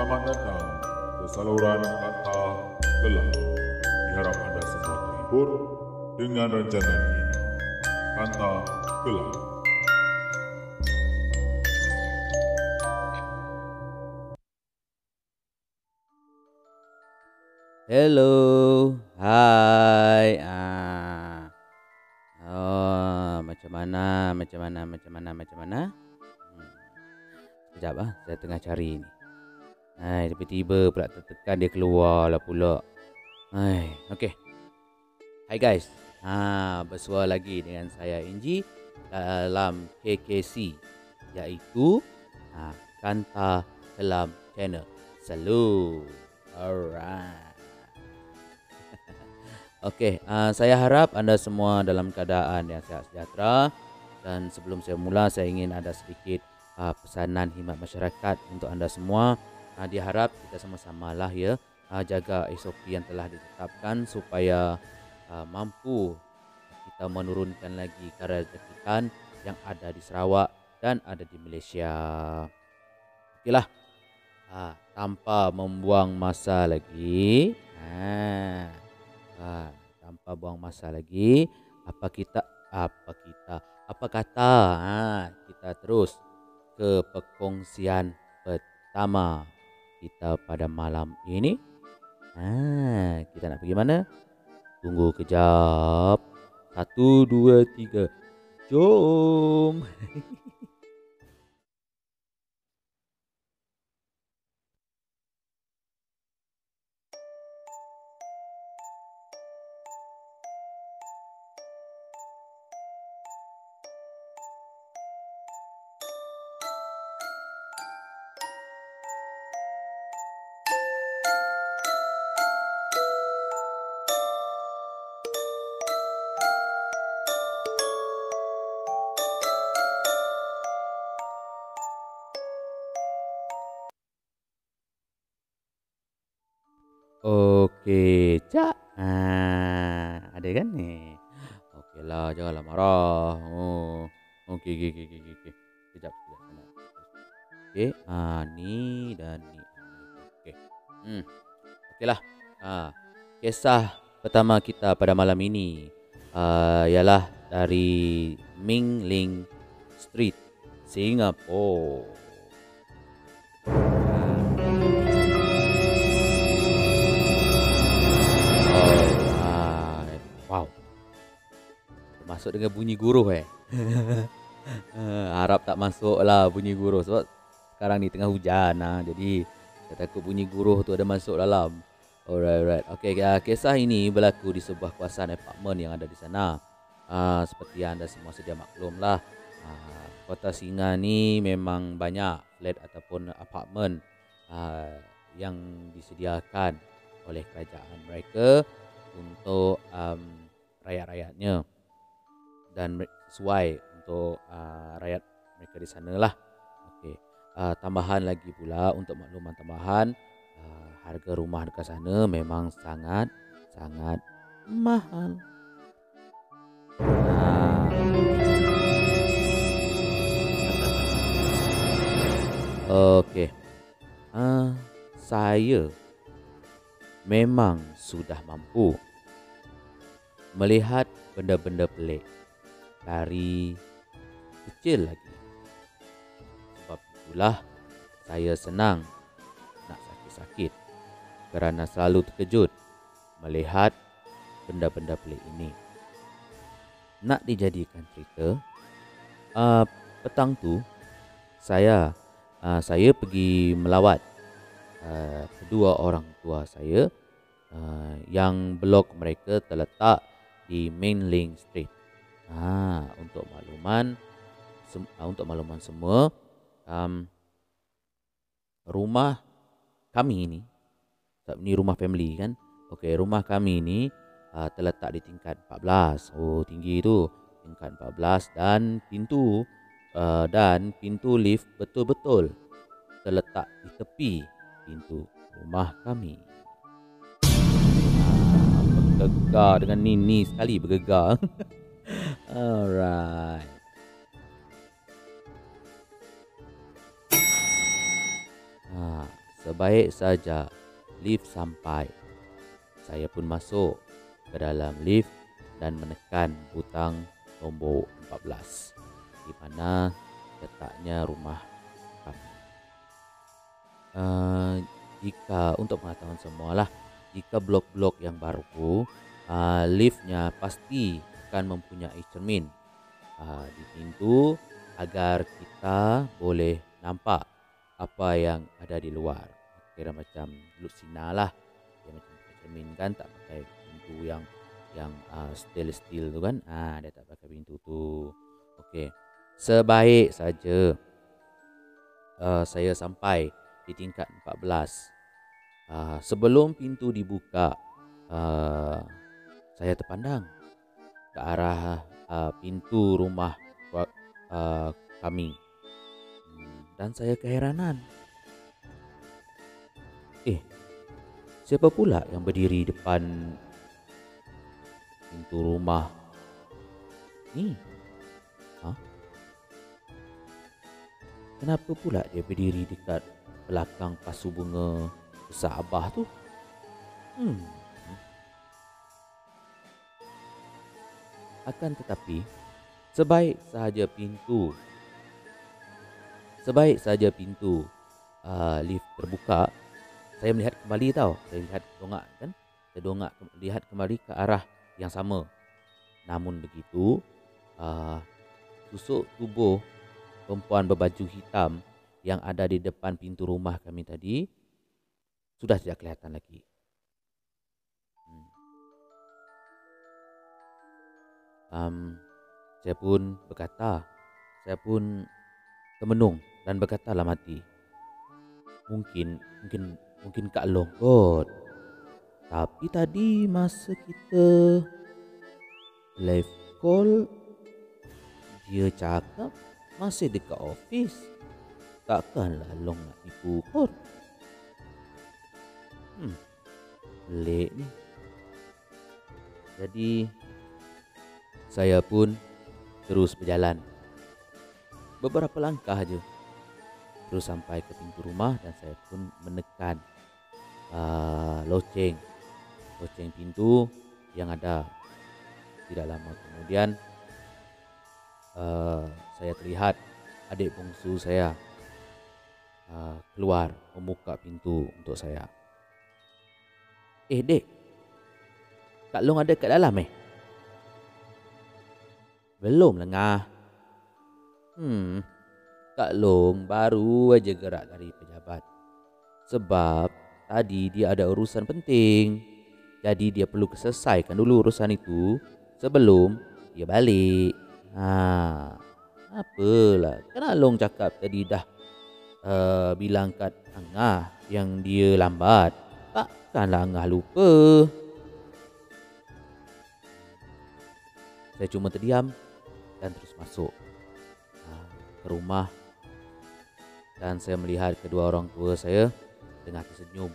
Selamat datang ke saluran kata gelap. Diharap anda semua terhibur dengan rancangan ini. Kata gelap. Hello. Hai. Ah. Oh, macam mana? Macam mana? Macam mana? Macam mana? Hmm. Sekejap ah, saya tengah cari ni. Tiba-tiba pula tertekan dia keluar lah pula. Hai, okey. Hai guys. Ha, bersua lagi dengan saya Inji dalam KKC iaitu ha, Kanta Kelam Channel. Salut. Alright. Okey, uh, saya harap anda semua dalam keadaan yang sihat sejahtera dan sebelum saya mula saya ingin ada sedikit uh, pesanan khidmat masyarakat untuk anda semua. Uh, diharap kita sama-sama lah ya uh, jaga SOP yang telah ditetapkan supaya uh, mampu kita menurunkan lagi jangkitan yang ada di Sarawak dan ada di Malaysia. Okeylah. Uh, tanpa membuang masa lagi. Ha. Ha, tanpa buang masa lagi, apa kita apa kita apa kata ha, kita terus ke perkongsian pertama kita pada malam ini. Ha, kita nak pergi mana? Tunggu kejap. Satu, dua, tiga. Jom. Okey, cak. Ha, ada kan ni? Okeylah, janganlah marah. Oh. Okey, okey, okey, okey, okey. Kejap, kejap. Okey, ha ni dan ni. Okey. Hmm. Okeylah. Ha, kisah pertama kita pada malam ini uh, ialah dari Ming Ling Street, Singapore. Masuk dengan bunyi guruh eh. Harap tak masuk lah bunyi guruh sebab sekarang ni tengah hujan lah. Jadi saya takut bunyi guruh tu ada masuk dalam. Alright, alright. Okay, kisah ini berlaku di sebuah kawasan apartmen yang ada di sana. Uh, seperti yang anda semua sedia maklum lah. Uh, kota Singa ni memang banyak flat ataupun apartmen uh, yang disediakan oleh kerajaan mereka untuk um, rakyat-rakyatnya dan sesuai untuk uh, rakyat mereka di sana lah. Okey. Uh, tambahan lagi pula untuk makluman tambahan uh, harga rumah dekat sana memang sangat sangat mahal. Uh, Okey. Uh, saya memang sudah mampu melihat benda-benda pelik dari kecil lagi. Sebab itulah saya senang nak sakit-sakit kerana selalu terkejut melihat benda-benda pelik ini. Nak dijadikan cerita, uh, petang tu saya uh, saya pergi melawat uh, kedua orang tua saya uh, yang blok mereka terletak di Main Link Street. Ha, untuk makluman uh, untuk makluman semua um, rumah kami ini ni rumah family kan. Okey, rumah kami ini uh, terletak di tingkat 14. Oh, tinggi tu. Tingkat 14 dan pintu uh, dan pintu lift betul-betul terletak di tepi pintu rumah kami. Ah, bergegar dengan nini sekali bergegar. Alright. Ha, sebaik saja lift sampai. Saya pun masuk ke dalam lift dan menekan butang nombor 14 di mana letaknya rumah kami. Uh, jika untuk pengetahuan semualah, jika blok-blok yang baru uh, liftnya pasti akan mempunyai cermin uh, di pintu agar kita boleh nampak apa yang ada di luar. Kira macam lusina lah. Dia macam cermin kan tak pakai pintu yang yang uh, stainless steel tu kan. Ah dia tak pakai pintu tu. Okey. Sebaik saja uh, saya sampai di tingkat 14. Uh, sebelum pintu dibuka, uh, saya terpandang ke arah uh, pintu rumah uh, kami. Hmm, dan saya keheranan. Eh, siapa pula yang berdiri depan pintu rumah ni? Kenapa pula dia berdiri dekat belakang pasu bunga besar abah tu? Hmm. Akan tetapi, sebaik sahaja pintu sebaik sahaja pintu uh, lift terbuka, saya melihat kembali tau. Saya lihat dongak kan? Saya dongak lihat kembali ke arah yang sama. Namun begitu, uh, susuk tubuh perempuan berbaju hitam yang ada di depan pintu rumah kami tadi sudah tidak kelihatan lagi. Um, saya pun berkata, saya pun termenung dan berkata dalam hati, mungkin, mungkin, mungkin Kak Long kot. Tapi tadi masa kita live call, dia cakap masih dekat ofis. Takkanlah Long nak tipu kot. Hmm. Pelik ni. Jadi saya pun terus berjalan. Beberapa langkah aja. Terus sampai ke pintu rumah dan saya pun menekan uh, loceng. Loceng pintu yang ada tidak lama kemudian uh, saya terlihat adik bongsu saya uh, keluar membuka pintu untuk saya. Eh, dek. Kak Long ada kat dalam eh? Belum lengah. Hmm. Kak Long baru aja gerak dari pejabat. Sebab tadi dia ada urusan penting. Jadi dia perlu selesaikan dulu urusan itu sebelum dia balik. Ha. Apalah. Kan Along cakap tadi dah uh, bilang kat Angah yang dia lambat. Takkanlah Angah lupa. Saya cuma terdiam masuk uh, ke rumah. Dan saya melihat kedua orang tua saya tengah tersenyum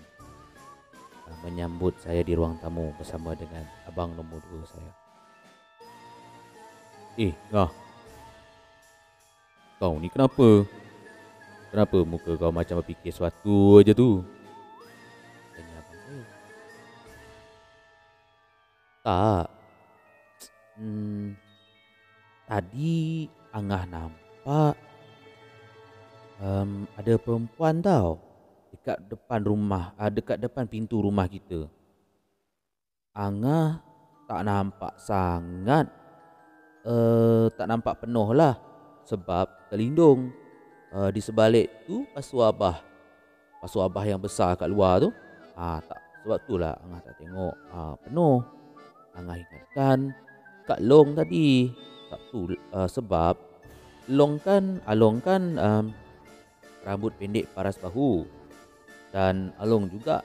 uh, menyambut saya di ruang tamu bersama dengan abang nombor dua saya. Eh, Ngah. Kau ni kenapa? Kenapa muka kau macam berfikir sesuatu aja tu? Tanya abang saya. Tak. Hmm, tadi Angah nampak um, ada perempuan tau dekat depan rumah, uh, dekat depan pintu rumah kita. Angah tak nampak sangat, uh, tak nampak penuh lah sebab terlindung. Uh, di sebalik tu pasu abah. Pasu abah yang besar kat luar tu. Ha, tak sebab itulah angah tak tengok. Ha, penuh. Angah ingatkan kat long tadi tak tu uh, sebab long kan along kan um, rambut pendek paras bahu dan along juga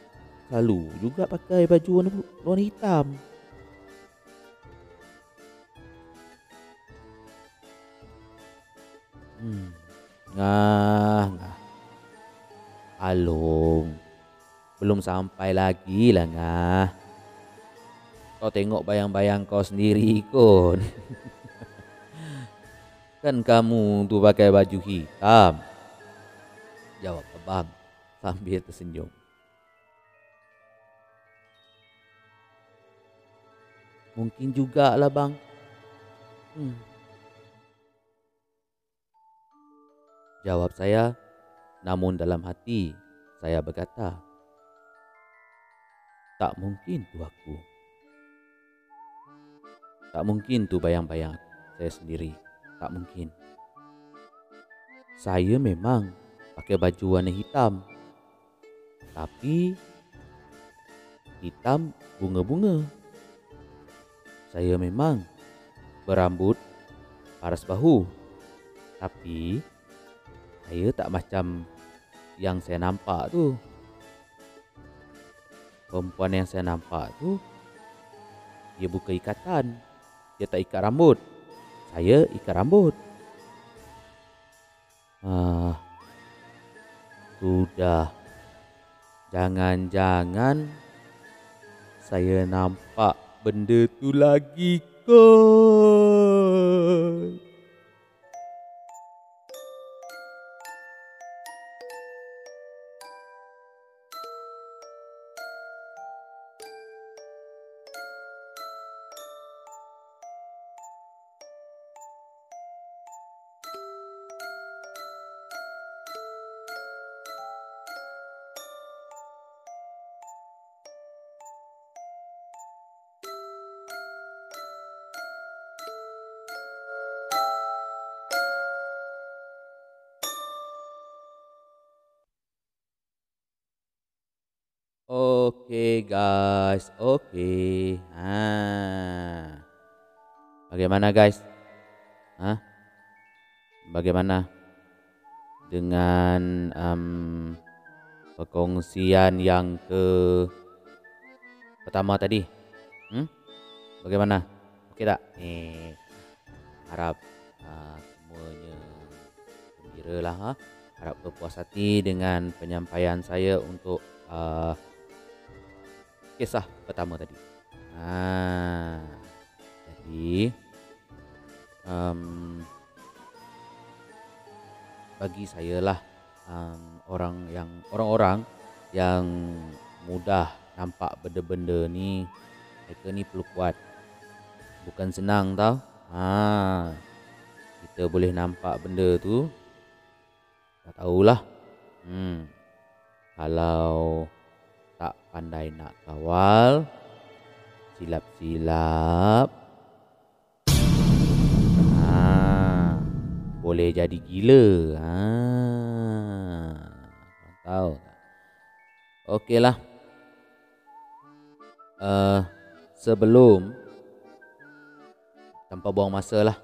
selalu juga pakai baju warna, warna hitam Hmm. Ngah, ngah. Alung. Belum sampai lagi lah ngah. Kau tengok bayang-bayang kau sendiri kon. kan kamu tu pakai baju hitam. Jawab abang. sambil tersenyum. Mungkin juga lah bang. Hmm. Jawab saya, namun dalam hati saya berkata, tak mungkin tu aku. Tak mungkin tu bayang-bayang saya sendiri. Tak mungkin. Saya memang pakai baju warna hitam. Tapi hitam bunga-bunga. Saya memang berambut paras bahu. Tapi saya tak macam yang saya nampak tu. Perempuan yang saya nampak tu dia buka ikatan. Dia tak ikat rambut. Saya ikat rambut. Ah, sudah. Jangan-jangan saya nampak benda tu lagi kot. Guys, okey. Ha. Bagaimana guys? Ha? Bagaimana dengan um, perkongsian yang ke pertama tadi? Hmm? Bagaimana? Okey tak? Eh, harap uh, semuanya gembira lah. Ha? Harap berpuas hati dengan penyampaian saya untuk uh, kisah pertama tadi. Ha, jadi um, bagi saya lah um, orang yang orang-orang yang mudah nampak benda-benda ni mereka ni perlu kuat. Bukan senang tau. Ha, kita boleh nampak benda tu tak tahulah. Hmm. Kalau pandai nak kawal. Silap-silap. Ha, boleh jadi gila. Ha, tahu okeylah uh, sebelum tanpa buang masa lah.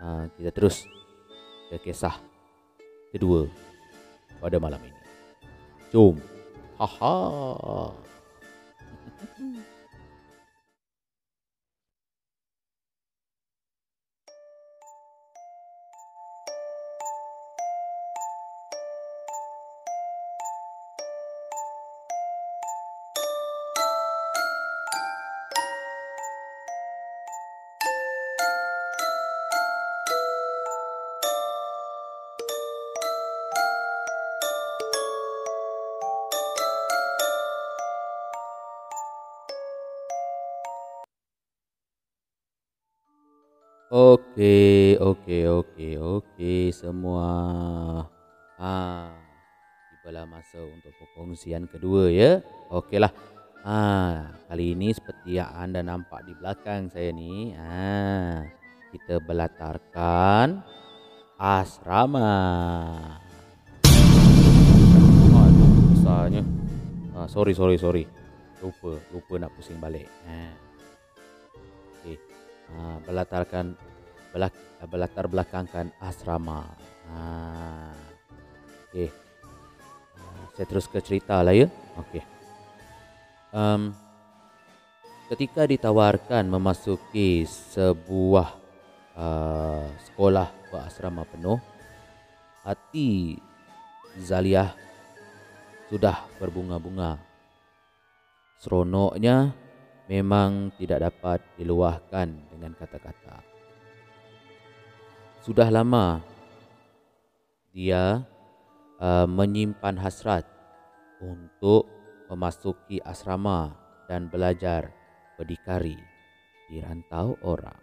Uh, kita terus ke kisah kedua pada malam ini. Jom Aha. Okey, okey, okey, okey semua. Ha, tibalah masa untuk perkongsian kedua ya. Okeylah. Ha, kali ini seperti yang anda nampak di belakang saya ni, ha, kita berlatarkan asrama. Aduh, besarnya. Ha, sorry, sorry, sorry. Lupa, lupa nak pusing balik. Ha ha, berlatarkan berlatar belakangkan asrama. Ha, okay. Ha, saya terus ke cerita lah ya. Okay. Um, ketika ditawarkan memasuki sebuah uh, sekolah berasrama penuh, hati Zaliah sudah berbunga-bunga. Seronoknya memang tidak dapat diluahkan dengan kata-kata. Sudah lama dia uh, menyimpan hasrat untuk memasuki asrama dan belajar berdikari di rantau orang.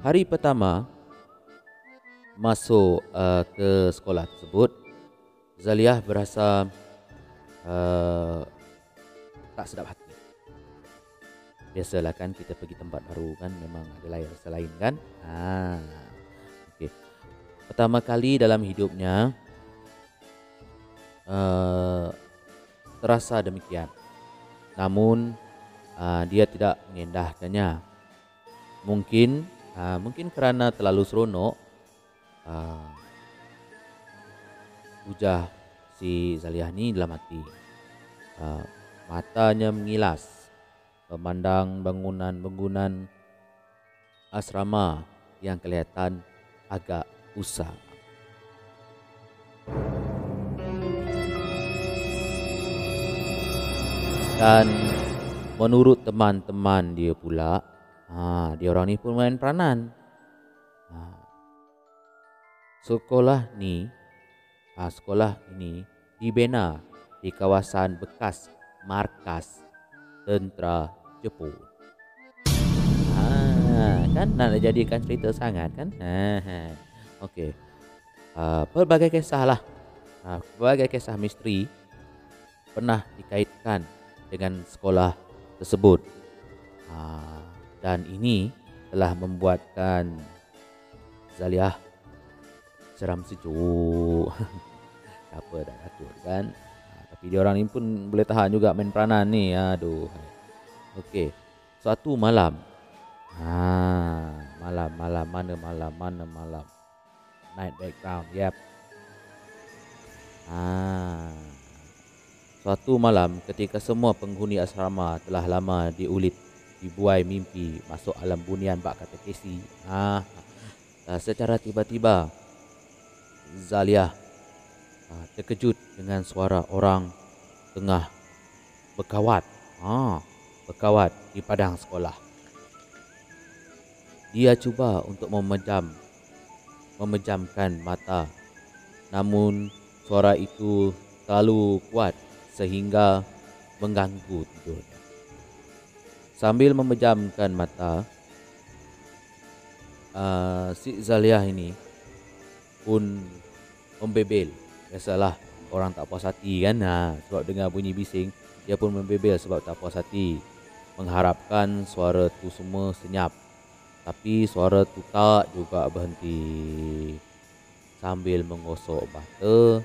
Hari pertama masuk uh, ke sekolah tersebut, Zaliah berasa uh, tak sedap hati. Biasalah kan kita pergi tempat baru kan memang ada lain rasa lain kan. Ha. Okey. Pertama kali dalam hidupnya uh, terasa demikian. Namun uh, dia tidak mengendahkannya. Mungkin uh, mungkin kerana terlalu seronok uh, ujah si Zaliah ni dalam hati. Uh, matanya mengilas memandang bangunan-bangunan asrama yang kelihatan agak usang. Dan menurut teman-teman dia pula, ha, dia orang ni pun main peranan. Ha, sekolah ni, ha, sekolah ini dibina di kawasan bekas markas tentera Jepun. Ha, kan nak jadikan cerita sangat kan? Ha. Okey. Uh, pelbagai kisah lah. Uh, pelbagai kisah misteri pernah dikaitkan dengan sekolah tersebut. Uh, dan ini telah membuatkan Zaliah seram sejuk. Apa dah atur kan? Uh, tapi dia orang ni pun boleh tahan juga main peranan ni. Aduh. Okey. Suatu malam. Ha, malam malam mana malam mana malam. Night background. Yep. Ha. Suatu malam ketika semua penghuni asrama telah lama diulit dibuai mimpi masuk alam bunian bak kata Casey. Ha. Secara tiba-tiba Zalia ha, terkejut dengan suara orang tengah berkawat. Ha berkawat di padang sekolah. Dia cuba untuk memejam memejamkan mata. Namun suara itu terlalu kuat sehingga mengganggu tidurnya. Sambil memejamkan mata, uh, si Zalia ini pun membebel. Biasalah orang tak puas hati kan ha, sebab dengar bunyi bising dia pun membebel sebab tak puas hati mengharapkan suara tu semua senyap. Tapi suara tu tak juga berhenti. Sambil menggosok bata,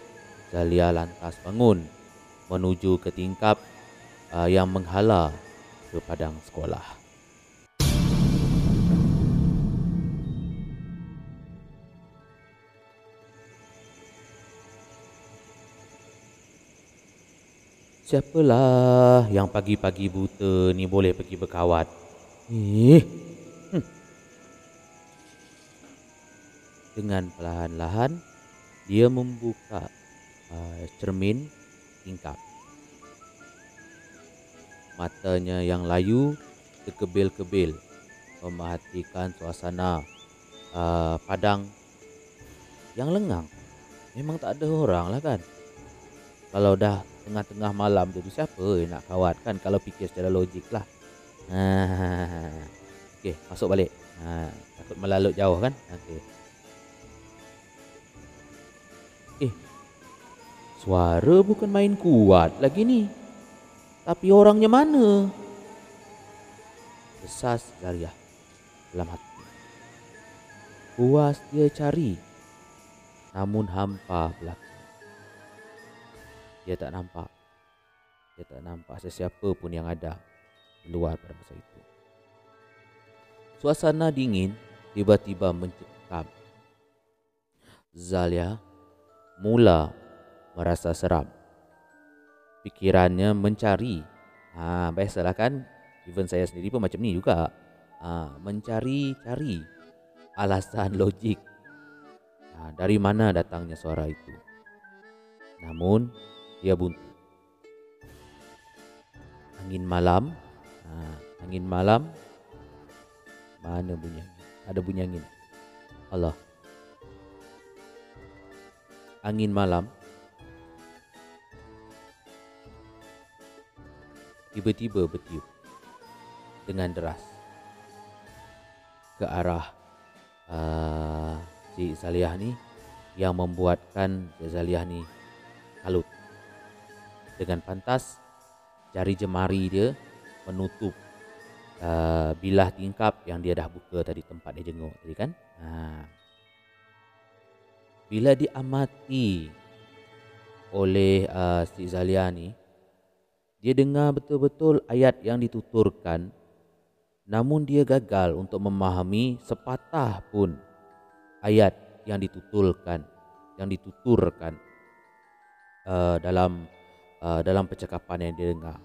Zalia lantas bangun menuju ke tingkap uh, yang menghala ke padang sekolah. Siapalah yang pagi-pagi buta ni boleh pergi berkawat? Eh. Hmm. Dengan perlahan-lahan dia membuka uh, cermin tingkap. Matanya yang layu terkebil-kebil memerhatikan suasana uh, padang yang lengang. Memang tak ada orang lah kan. Kalau dah tengah-tengah malam tu siapa yang nak kawat kan kalau fikir secara logik lah. Ha. Okey, masuk balik. Ha, takut melalut jauh kan? Okey. Eh. Suara bukan main kuat lagi ni. Tapi orangnya mana? Desas Zaria dalam hati. Puas dia cari. Namun hampa belakang. Dia tak nampak. Dia tak nampak sesiapa pun yang ada di luar pada masa itu. Suasana dingin tiba-tiba mencekam. Zalia mula merasa seram. Pikirannya mencari. Ha, biasalah kan? Even saya sendiri pun macam ni juga. Ha, mencari-cari alasan logik. Ha, dari mana datangnya suara itu. Namun, dia buntu. Angin malam, ha, angin malam, mana bunyi? Ada bunyi angin. Allah, angin malam tiba-tiba bertiup dengan deras ke arah uh, si Zaliah ni yang membuatkan Zaliah ni. Dengan pantas jari jemari dia menutup uh, bilah tingkap yang dia dah buka tadi tempat dia jenguk tadi kan. Ha. Bila diamati oleh uh, si Zaliah ni dia dengar betul-betul ayat yang dituturkan namun dia gagal untuk memahami sepatah pun ayat yang ditutulkan yang dituturkan uh, dalam uh, dalam percakapan yang dia dengar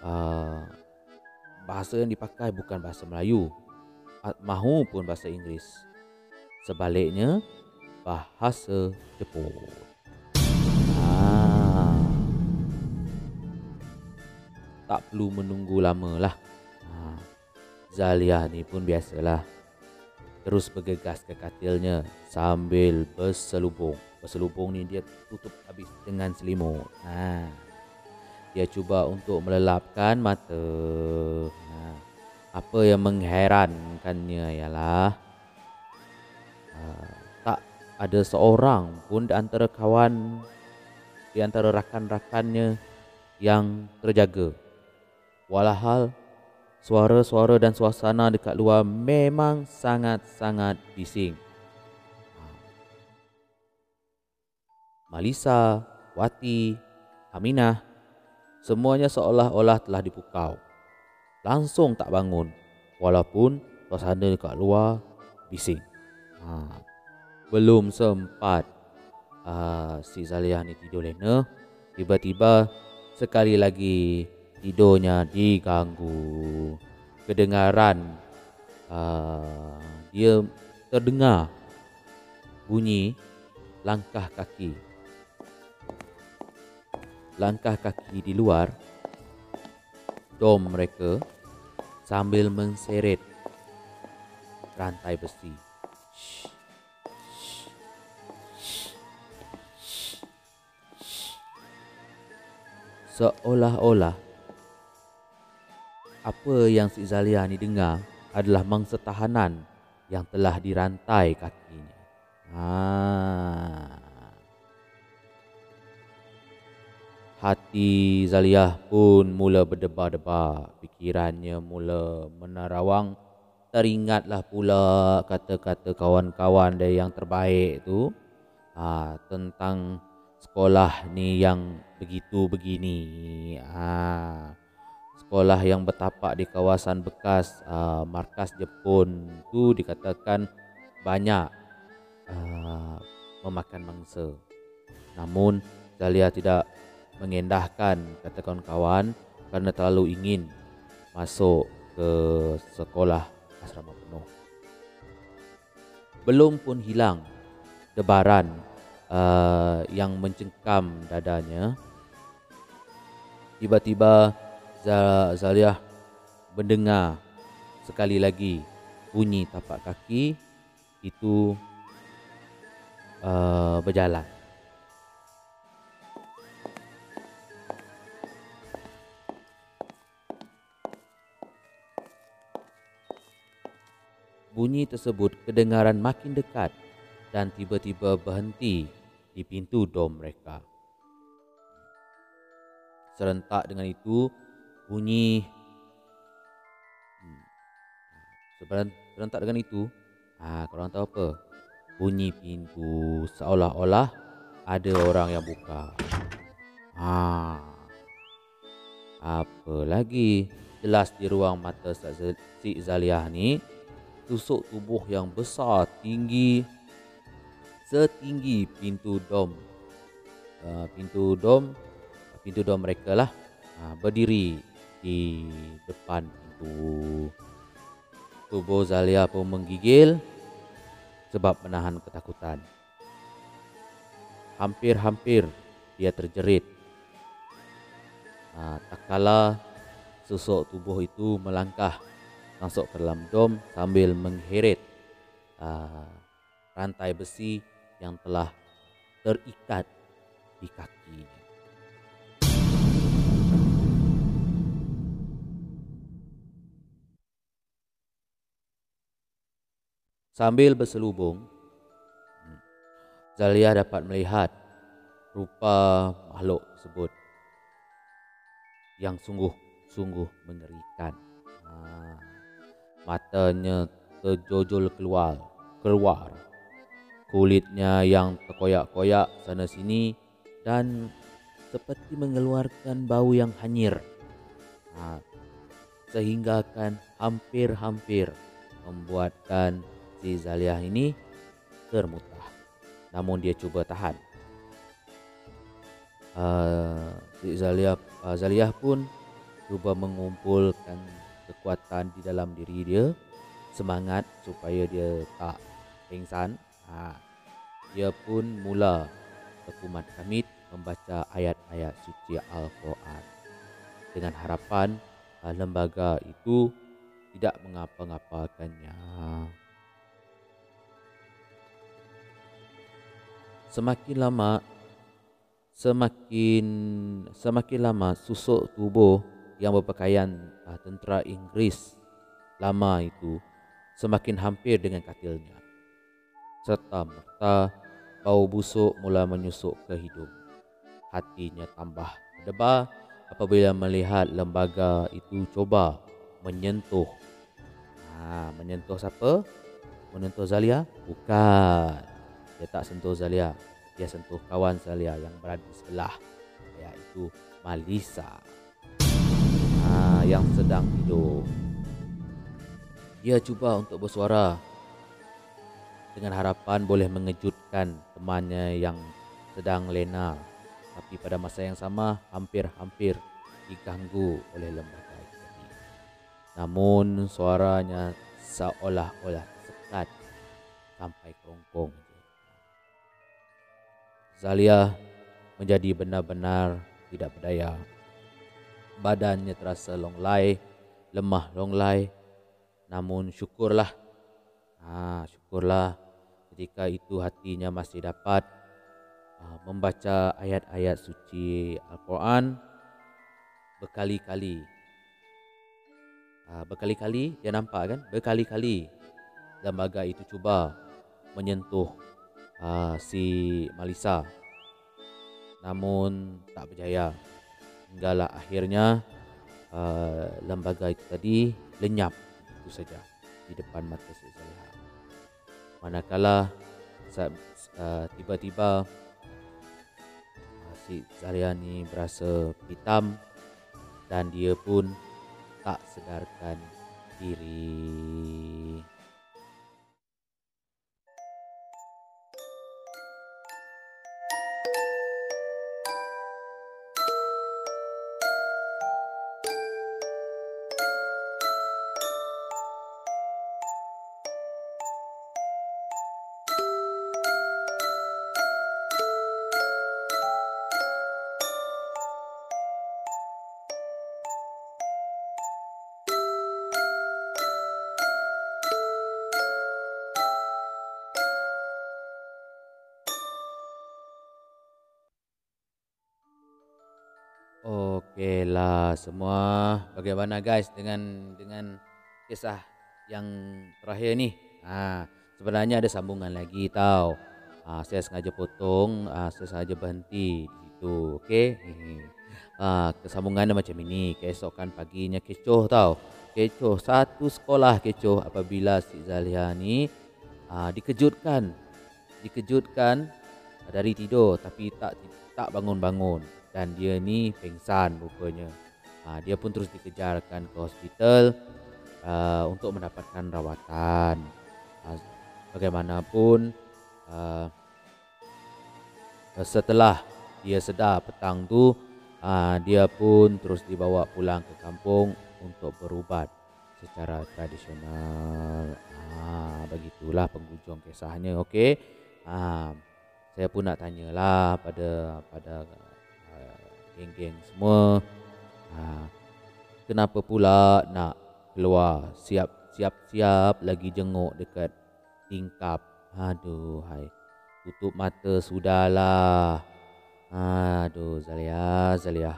uh, bahasa yang dipakai bukan bahasa Melayu mahu pun bahasa Inggeris sebaliknya bahasa Jepun tak perlu menunggu lama lah. Ha. Zalia ni pun biasalah. Terus bergegas ke katilnya sambil berselubung. Berselubung ni dia tutup habis dengan selimut. Ha. Dia cuba untuk melelapkan mata. Ha. Apa yang mengherankannya ialah ha. tak ada seorang pun di antara kawan di antara rakan-rakannya yang terjaga Walhal suara-suara dan suasana dekat luar memang sangat-sangat bising. Malisa, Wati, Aminah, semuanya seolah-olah telah dipukau. Langsung tak bangun walaupun suasana dekat luar bising. Ha. Belum sempat uh, si Zaliah ni tidur lena, tiba-tiba sekali lagi tidurnya diganggu kedengaran uh, dia terdengar bunyi langkah kaki langkah kaki di luar dom mereka sambil menseret rantai besi seolah-olah apa yang si Zalia ni dengar adalah mangsa tahanan yang telah dirantai kakinya. Ha. Hati Zalia pun mula berdebar-debar. Fikirannya mula menerawang. Teringatlah pula kata-kata kawan-kawan dia yang terbaik tu. Ha, tentang sekolah ni yang begitu begini. Ha sekolah yang bertapak di kawasan bekas uh, markas Jepun tu dikatakan banyak uh, memakan mangsa. Namun Zalia tidak mengendahkan kata kawan-kawan kerana terlalu ingin masuk ke sekolah asrama penuh. Belum pun hilang debaran uh, yang mencengkam dadanya. Tiba-tiba Zaliah mendengar sekali lagi bunyi tapak kaki itu uh, berjalan. Bunyi tersebut kedengaran makin dekat dan tiba-tiba berhenti di pintu dom mereka. Serentak dengan itu, bunyi hmm. serentak dengan itu ha, korang tahu apa bunyi pintu seolah-olah ada orang yang buka ha. apa lagi jelas di ruang mata si Zaliah ni tusuk tubuh yang besar tinggi setinggi pintu dom uh, pintu dom pintu dom mereka lah uh, berdiri di depan pintu. Tubuh Zalia pun menggigil sebab menahan ketakutan. Hampir-hampir dia terjerit. Ha, tak kala susuk tubuh itu melangkah masuk ke dalam dom sambil mengheret ha, rantai besi yang telah terikat di kakinya. Sambil berselubung, Zalia dapat melihat rupa makhluk tersebut yang sungguh-sungguh mengerikan. Ha, matanya terjojol keluar, keluar. Kulitnya yang terkoyak-koyak sana sini dan seperti mengeluarkan bau yang hanyir. Ha, sehingga kan hampir-hampir membuatkan si Zaliah ini termutah. Namun dia cuba tahan. Uh, si Zaliah, uh, Zaliah pun cuba mengumpulkan kekuatan di dalam diri dia, semangat supaya dia tak pingsan. Ha, dia pun mula berkumat kamit membaca ayat-ayat suci Al-Quran dengan harapan uh, lembaga itu tidak mengapa-ngapakannya. semakin lama semakin semakin lama susuk tubuh yang berpakaian uh, tentera Inggris lama itu semakin hampir dengan katilnya. Serta merta bau busuk mula menyusuk ke hidung. Hatinya tambah berdebar apabila melihat lembaga itu coba menyentuh. Ha, menyentuh siapa? Menyentuh Zalia? Bukan. Dia tak sentuh Zalia. Dia sentuh kawan Zalia yang berada di sebelah iaitu Malisa yang sedang tidur. Dia cuba untuk bersuara dengan harapan boleh mengejutkan temannya yang sedang lena. Tapi pada masa yang sama hampir-hampir diganggu oleh lembaga itu namun suaranya seolah-olah sekat sampai kerongkong Zalia menjadi benar-benar tidak berdaya. Badannya terasa longlai, lemah longlai. Namun syukurlah, ha, syukurlah ketika itu hatinya masih dapat ha, membaca ayat-ayat suci Al-Quran berkali-kali. Ha, berkali-kali dia nampak kan? Berkali-kali lembaga itu cuba menyentuh uh, si Malisa. Namun tak berjaya. Hinggalah akhirnya uh, lembaga itu tadi lenyap itu saja di depan mata Zaliha. Manakala uh, tiba-tiba uh, si Zaliha ni berasa hitam dan dia pun tak sedarkan diri. Okeylah semua bagaimana guys dengan dengan kisah yang terakhir ni. Ha, sebenarnya ada sambungan lagi tau. Ha, saya sengaja potong, ha, saya sengaja berhenti di situ. Okey. Ha, kesambungannya macam ini. Keesokan paginya kecoh tau. Kecoh satu sekolah kecoh apabila si Zalia ni ha, dikejutkan. Dikejutkan dari tidur tapi tak tak bangun-bangun dan dia ni pengsan rupanya. Ha, dia pun terus dikejarkan ke hospital uh, untuk mendapatkan rawatan. Uh, bagaimanapun uh, setelah dia sedar petang tu uh, dia pun terus dibawa pulang ke kampung untuk berubat secara tradisional. Ah, begitulah penghujung kisahnya. Okey. Ah, saya pun nak tanyalah pada pada geng-geng semua. Ha, kenapa pula nak keluar siap siap siap lagi jenguk dekat tingkap. Aduh hai. tutup mata sudahlah. Aduh, Zalia, Zalia.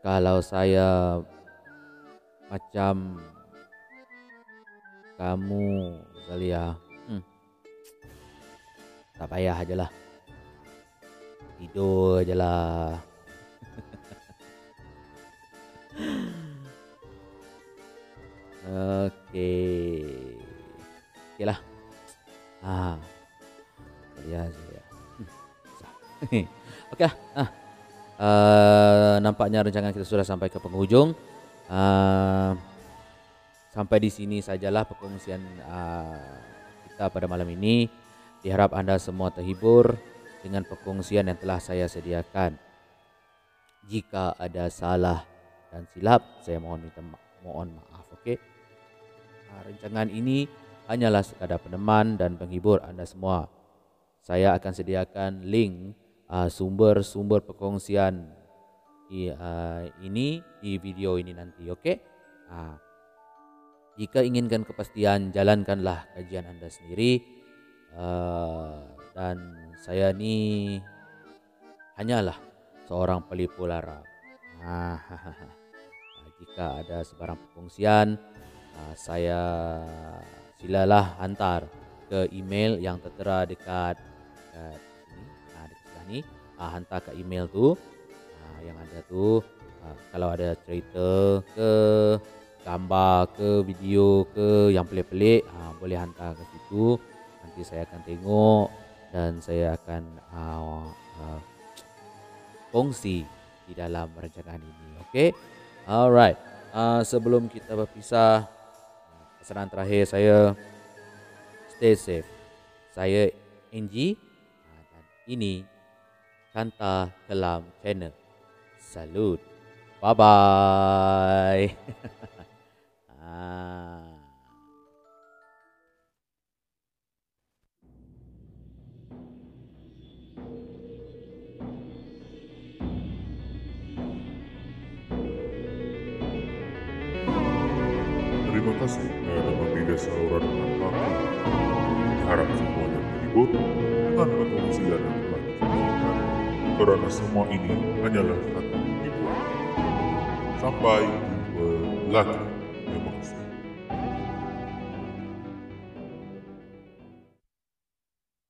Kalau saya macam kamu, Zalia, hmm, tak payah aja lah. Tidur aja lah. Okey. Okey lah. Ha. Ya, ya. Okey lah. Ha. Uh, nampaknya rancangan kita sudah sampai ke penghujung. Uh, sampai di sini sajalah perkongsian uh, kita pada malam ini. Diharap anda semua terhibur dengan perkongsian yang telah saya sediakan. Jika ada salah dan silap, saya mohon minta ma- mohon maaf. Okey. Uh, rancangan ini hanyalah sekadar peneman dan penghibur anda semua. Saya akan sediakan link uh, sumber-sumber perkongsian di, uh, ini di video ini nanti, okey? Uh, jika inginkan kepastian, jalankanlah kajian anda sendiri. Uh, dan saya ni hanyalah seorang pelipu lara. Uh, jika ada sebarang perkongsian, uh, saya silalah hantar ke email yang tertera dekat, dekat ni uh, hantar ke email tu. Uh, yang ada tu kalau ada cerita ke gambar ke video ke yang pelik-pelik boleh hantar ke situ. Nanti saya akan tengok dan saya akan uh, uh, kongsi di dalam rancangan ini. Okey alright uh, sebelum kita berpisah pesanan terakhir saya stay safe saya Angie dan ini Kanta Kelam Channel. Salut. Bye bye. ah. Kerana semua ini hanyalah satu hiburan. Sampai jumpa lagi.